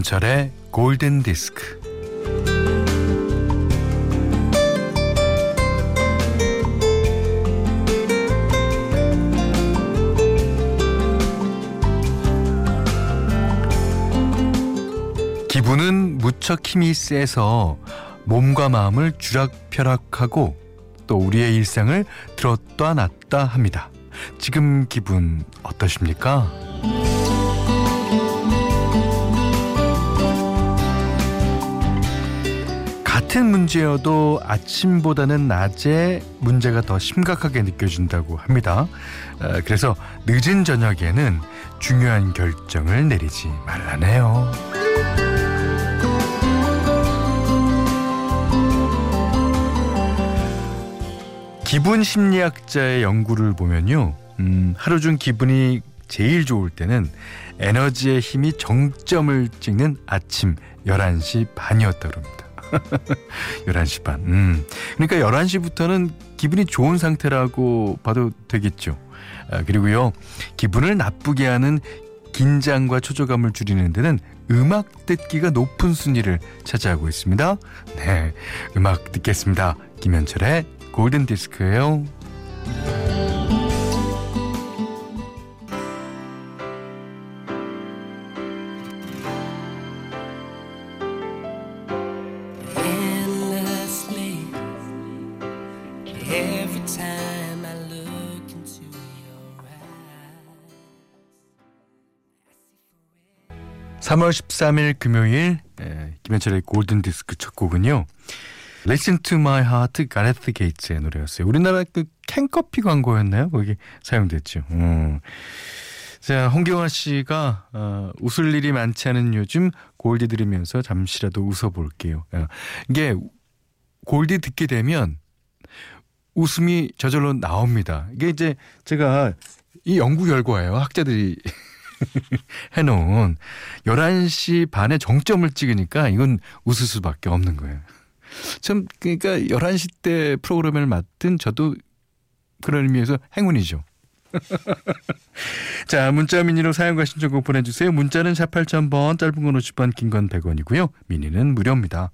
김현철의 골든 디스크. 기분은 무척 힘이 세서 몸과 마음을 주락펴락하고 또 우리의 일상을 들었다 놨다 합니다. 지금 기분 어떠십니까? 같은 문제여도 아침보다는 낮에 문제가 더 심각하게 느껴진다고 합니다. 어, 그래서 늦은 저녁에는 중요한 결정을 내리지 말라네요. 기분 심리학자의 연구를 보면요. 음, 하루 중 기분이 제일 좋을 때는 에너지의 힘이 정점을 찍는 아침 11시 반이었다 그럽니다. 11시 반. 음. 그러니까 11시부터는 기분이 좋은 상태라고 봐도 되겠죠. 아, 그리고요. 기분을 나쁘게 하는 긴장과 초조감을 줄이는 데는 음악 듣기가 높은 순위를 차지하고 있습니다. 네. 음악 듣겠습니다. 김현철의 골든 디스크예요. 3월 13일 금요일 에, 김현철의 골든 디스크 첫 곡은요. Listen to My Heart 가레트 게이츠의 노래였어요. 우리나라 그 캔커피 광고였나요? 거기 사용됐죠. 음. 자, 홍경화 씨가 어, 웃을 일이 많지 않은 요즘 골디 들으면서 잠시라도 웃어볼게요. 어, 이게 골디 듣게 되면 웃음이 저절로 나옵니다. 이게 이제 제가 이 연구 결과예요. 학자들이 해놓은 11시 반에 정점을 찍으니까 이건 웃을 수밖에 없는 거예요. 참 그러니까 11시 때 프로그램을 맡은 저도 그런 의미에서 행운이죠. 자, 문자 미니로 사용과 신청곡 보내주세요. 문자는 4 8000번, 짧은 건 50원, 긴건 100원이고요. 미니는 무료입니다.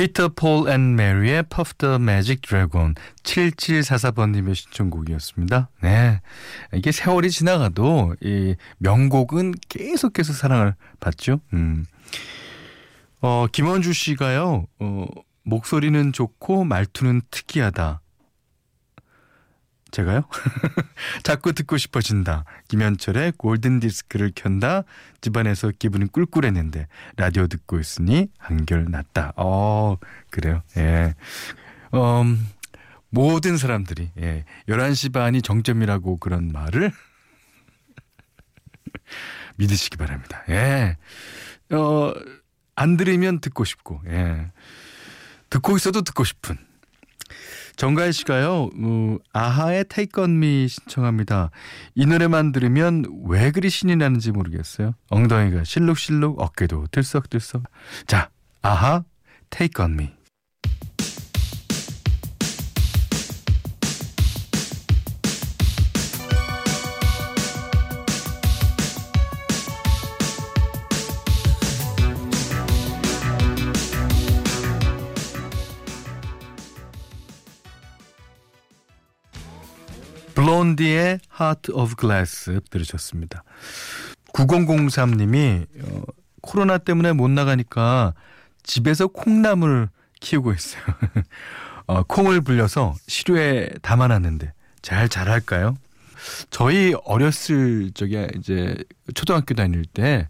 Peter, Paul and Mary의 Puff the Magic Dragon 7744번님의 신청곡이었습니다. 네. 이게 세월이 지나가도 이 명곡은 계속해서 사랑을 받죠. 음. 어, 김원주 씨가요. 어, 목소리는 좋고 말투는 특이하다. 제가요? 자꾸 듣고 싶어진다. 김현철의 골든 디스크를 켠다. 집안에서 기분이 꿀꿀했는데 라디오 듣고 있으니 한결 낫다. 어, 그래요. 예. 음, 모든 사람들이 예. 11시 반이 정점이라고 그런 말을 믿으시기 바랍니다. 예. 어, 안 들으면 듣고 싶고. 예. 듣고 있어도 듣고 싶은 정가희 씨가요, 어, 아하의 Take On Me 신청합니다. 이 노래만 들으면 왜 그리 신이 나는지 모르겠어요. 엉덩이가 실룩실룩, 어깨도 들썩들썩. 자, 아하, Take On Me. 블론디의 Heart of Glass 들으셨습니다. 9003님이 어, 코로나 때문에 못 나가니까 집에서 콩나물 키우고 있어요. 어, 콩을 불려서 시루에 담아놨는데 잘 자랄까요? 저희 어렸을 적에 이제 초등학교 다닐 때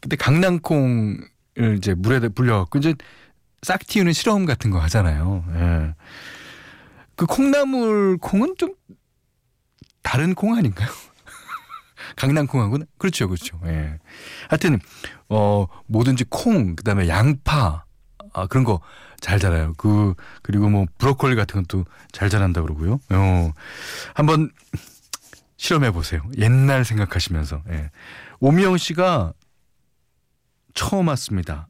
그때 강낭콩을 이제 물에 불려갖고 이제 싹 틔우는 실험 같은 거 하잖아요. 예. 그 콩나물 콩은 좀 다른 콩 아닌가요? 강낭콩하고 그렇죠, 그렇죠. 예. 하여튼 어 뭐든지 콩 그다음에 양파 아 그런 거 잘 자라요. 그 그리고 뭐 브로콜리 같은 것도 잘 자란다 그러고요. 어 한번 실험해 보세요. 옛날 생각하시면서. 예. 오미영 씨가 처음 왔습니다.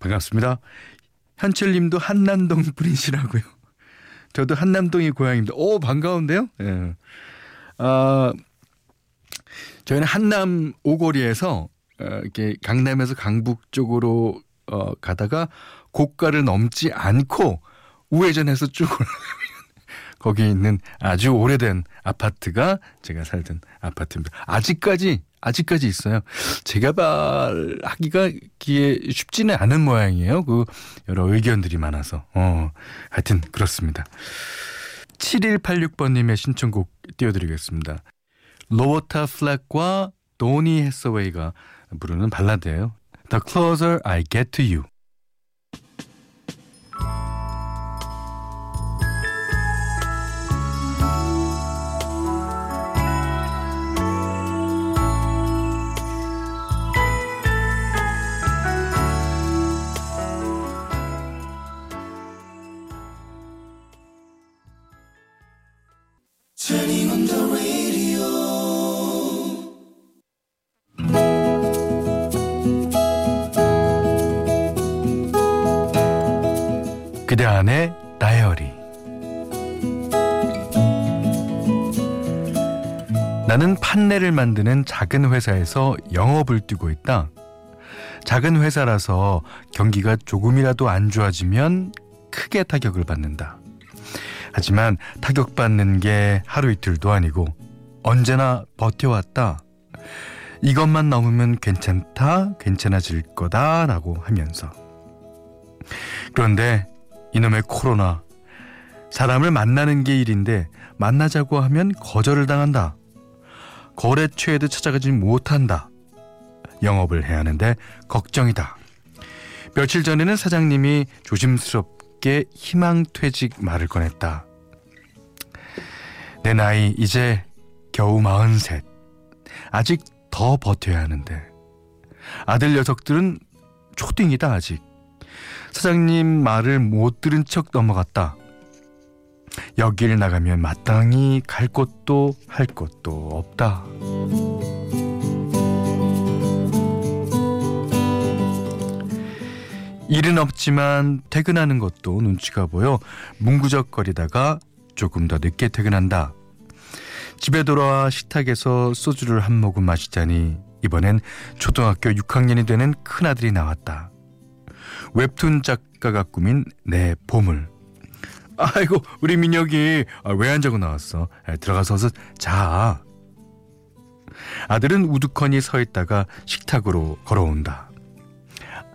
반갑습니다. 현철 님도 한남동 분이시라고요. 저도 한남동이 고향입니다. 오, 반가운데요? 예. 아, 저희는 한남 오거리에서 어, 이렇게 강남에서 강북 쪽으로 어, 가다가 고가를 넘지 않고 우회전해서 쭉 거기에 있는 아주 오래된 아파트가 제가 살던 아파트입니다. 아직까지 아직까지 있어요. 재개발하기가 쉽지는 않은 모양이에요. 그 여러 의견들이 많아서. 어, 하여튼 그렇습니다. 7186번님의 신청곡 띄워드리겠습니다. 로버타 플렉과 도니 해서웨이가 부르는 발라드예요. The Closer I Get to You. 그대 안의 다이어리 나는 판넬을 만드는 작은 회사에서 영업을 뛰고 있다. 작은 회사라서 경기가 조금이라도 안 좋아지면 크게 타격을 받는다. 하지만 타격받는 게 하루 이틀도 아니고 언제나 버텨왔다. 이것만 넘으면 괜찮다, 괜찮아질 거다라고 하면서. 그런데 이놈의 코로나. 사람을 만나는 게 일인데 만나자고 하면 거절을 당한다. 거래처에도 찾아가지 못한다. 영업을 해야 하는데 걱정이다. 며칠 전에는 사장님이 조심스럽게 희망퇴직 말을 꺼냈다. 내 나이 이제 겨우 마흔셋. 아직 더 버텨야 하는데. 아들 녀석들은 초딩이다 아직. 사장님 말을 못 들은 척 넘어갔다. 여길 나가면 마땅히 갈 곳도 할 곳도 없다. 일은 없지만 퇴근하는 것도 눈치가 보여 뭉구적거리다가 조금 더 늦게 퇴근한다. 집에 돌아와 식탁에서 소주를 한 모금 마시자니 이번엔 초등학교 6학년이 되는 큰아들이 나왔다. 웹툰 작가가 꾸민 내 보물. 아이고 우리 민혁이 아, 왜안 자고 나왔어? 아, 들어가서 어서 자. 아들은 우두커니 서 있다가 식탁으로 걸어온다.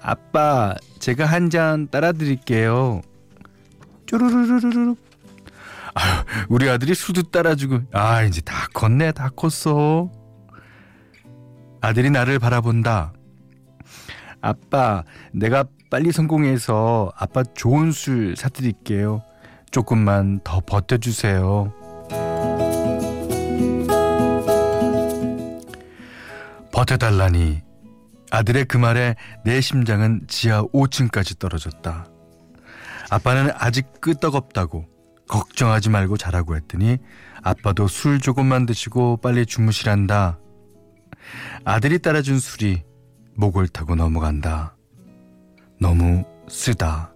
아빠 제가 한 잔 따라 드릴게요. 쪼르르르르르. 아유, 우리 아들이 술도 따라주고 아 이제 다 컸네 다 컸어. 아들이 나를 바라본다. 아빠 내가 빨리 성공해서 아빠 좋은 술 사드릴게요. 조금만 더 버텨주세요. 버텨달라니 아들의 그 말에 내 심장은 지하 5층까지 떨어졌다. 아빠는 아직 끄떡없다고 걱정하지 말고 자라고 했더니 아빠도 술 조금만 드시고 빨리 주무시란다. 아들이 따라준 술이 목을 타고 넘어간다. 너무 쓰다.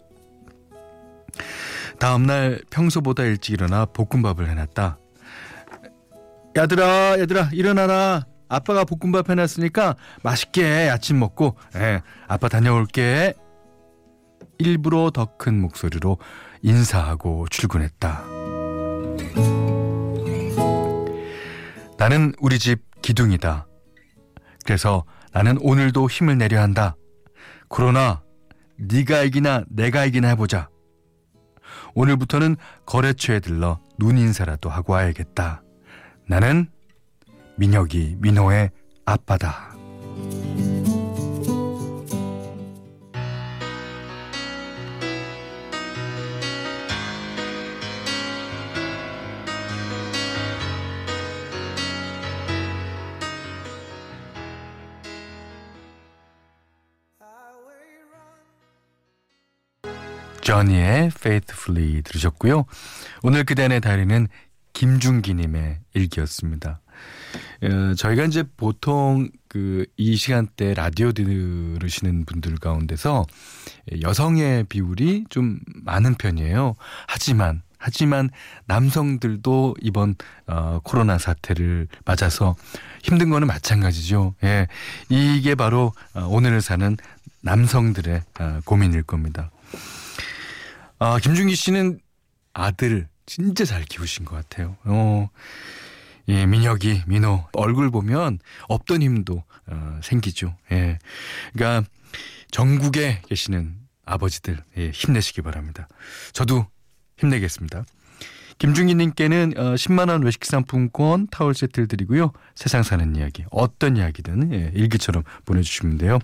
다음날 평소보다 일찍 일어나 볶음밥을 해놨다. 야들아, 얘들아, 일어나라. 아빠가 볶음밥 해놨으니까 맛있게 아침 먹고, 예, 아빠 다녀올게. 일부러 더 큰 목소리로 인사하고 출근했다. 나는 우리 집 기둥이다. 그래서 나는 오늘도 힘을 내려 한다. 그러나 네가 이기나 내가 이기나 해보자. 오늘부터는 거래처에 들러 눈 인사라도 하고 와야겠다. 나는 민혁이 민호의 아빠다. 저니의 Faithfully 들으셨고요. 오늘 그대안의 다리는 김중기님의 일기였습니다. 어, 저희가 이제 보통 그 이 시간대 라디오 들으시는 분들 가운데서 여성의 비율이 좀 많은 편이에요. 하지만 하지만 남성들도 이번 어, 코로나 사태를 맞아서 힘든 거는 마찬가지죠. 예. 이게 바로 어, 오늘을 사는 남성들의 어, 고민일 겁니다. 아, 김준기 씨는 아들 진짜 잘 키우신 것 같아요. 어, 예, 민혁이, 민호 얼굴 보면 없던 힘도 어, 생기죠. 예, 그러니까 전국에 계시는 아버지들 예, 힘내시기 바랍니다. 저도 힘내겠습니다. 김중희님께는 어, 10만 원 외식 상품권 타월 세트를 드리고요. 세상 사는 이야기 어떤 이야기든 예, 일기처럼 보내주시면 돼요.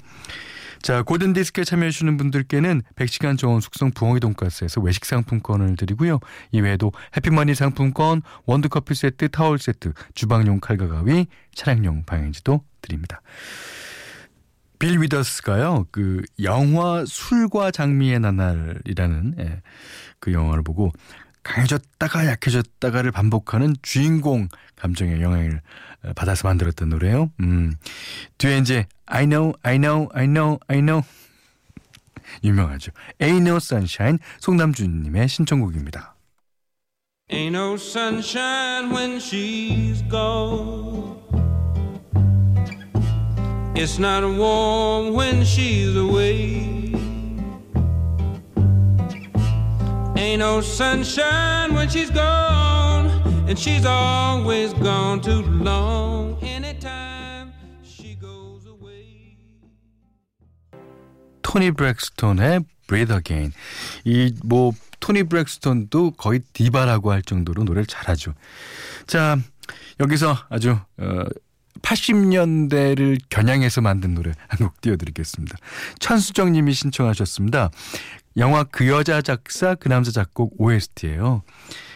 자, 골든디스크에 참여해 주시는 분들께는 100시간 정원 숙성 부엉이 돈가스에서 외식 상품권을 드리고요. 이외에도 해피머니 상품권, 원두커피 세트, 타월 세트, 주방용 칼과 가위, 차량용 방향지도 드립니다. 빌 위더스가요, 그 영화 술과 장미의 나날이라는 예, 그 영화를 보고 강해졌다가 약해졌다가를 반복하는 주인공 감정의 영향을 받아서 만들었던 노래요. 음. 뒤에 이제 I know, I know, I know, I know 유명하죠. Ain't No Sunshine 송남준님의 신청곡입니다. Ain't no sunshine when she's gone. It's not warm when she's away. Ain't no sunshine when she's gone, and she's always gone too long. 토니 브렉스톤의 Breathe Again. 이 뭐 토니 브렉스톤도 거의 디바라고 할 정도로 노래를 잘하죠. 자 여기서 아주 어, 80년대를 겨냥해서 만든 노래 한 곡 띄워드리겠습니다. 천수정님이 신청하셨습니다. 영화 그 여자 작사 그 남자 작곡 OST예요.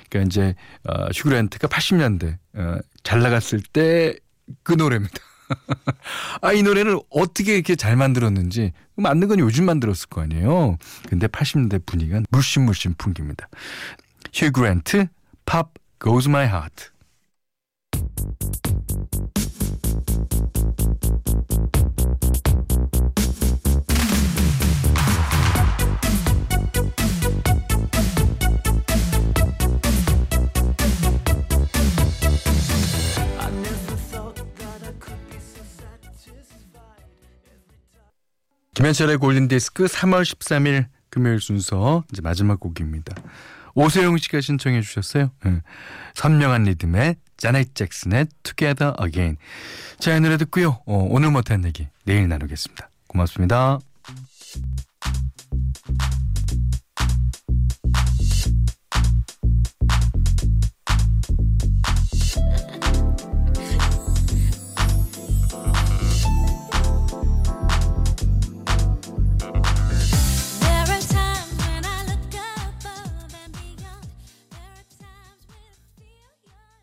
그러니까 이제 어, 휴그랜트가 80년대 어, 잘 나갔을 때 그 노래입니다. 아, 이 노래를 어떻게 이렇게 잘 만들었는지 만든 건 요즘 만들었을 거 아니에요. 근데 80년대 분위기가 물씬물씬 풍깁니다. 휴 그랜트 Pop Goes My Heart. 김현철의 골든디스크 3월 13일 금요일 순서 이제 마지막 곡입니다. 오세영 씨가 신청해 주셨어요. 응. 선명한 리듬의 자넷 잭슨의 Together Again. 자, 이 노래 듣고요. 어, 오늘 못한 얘기 내일 나누겠습니다. 고맙습니다.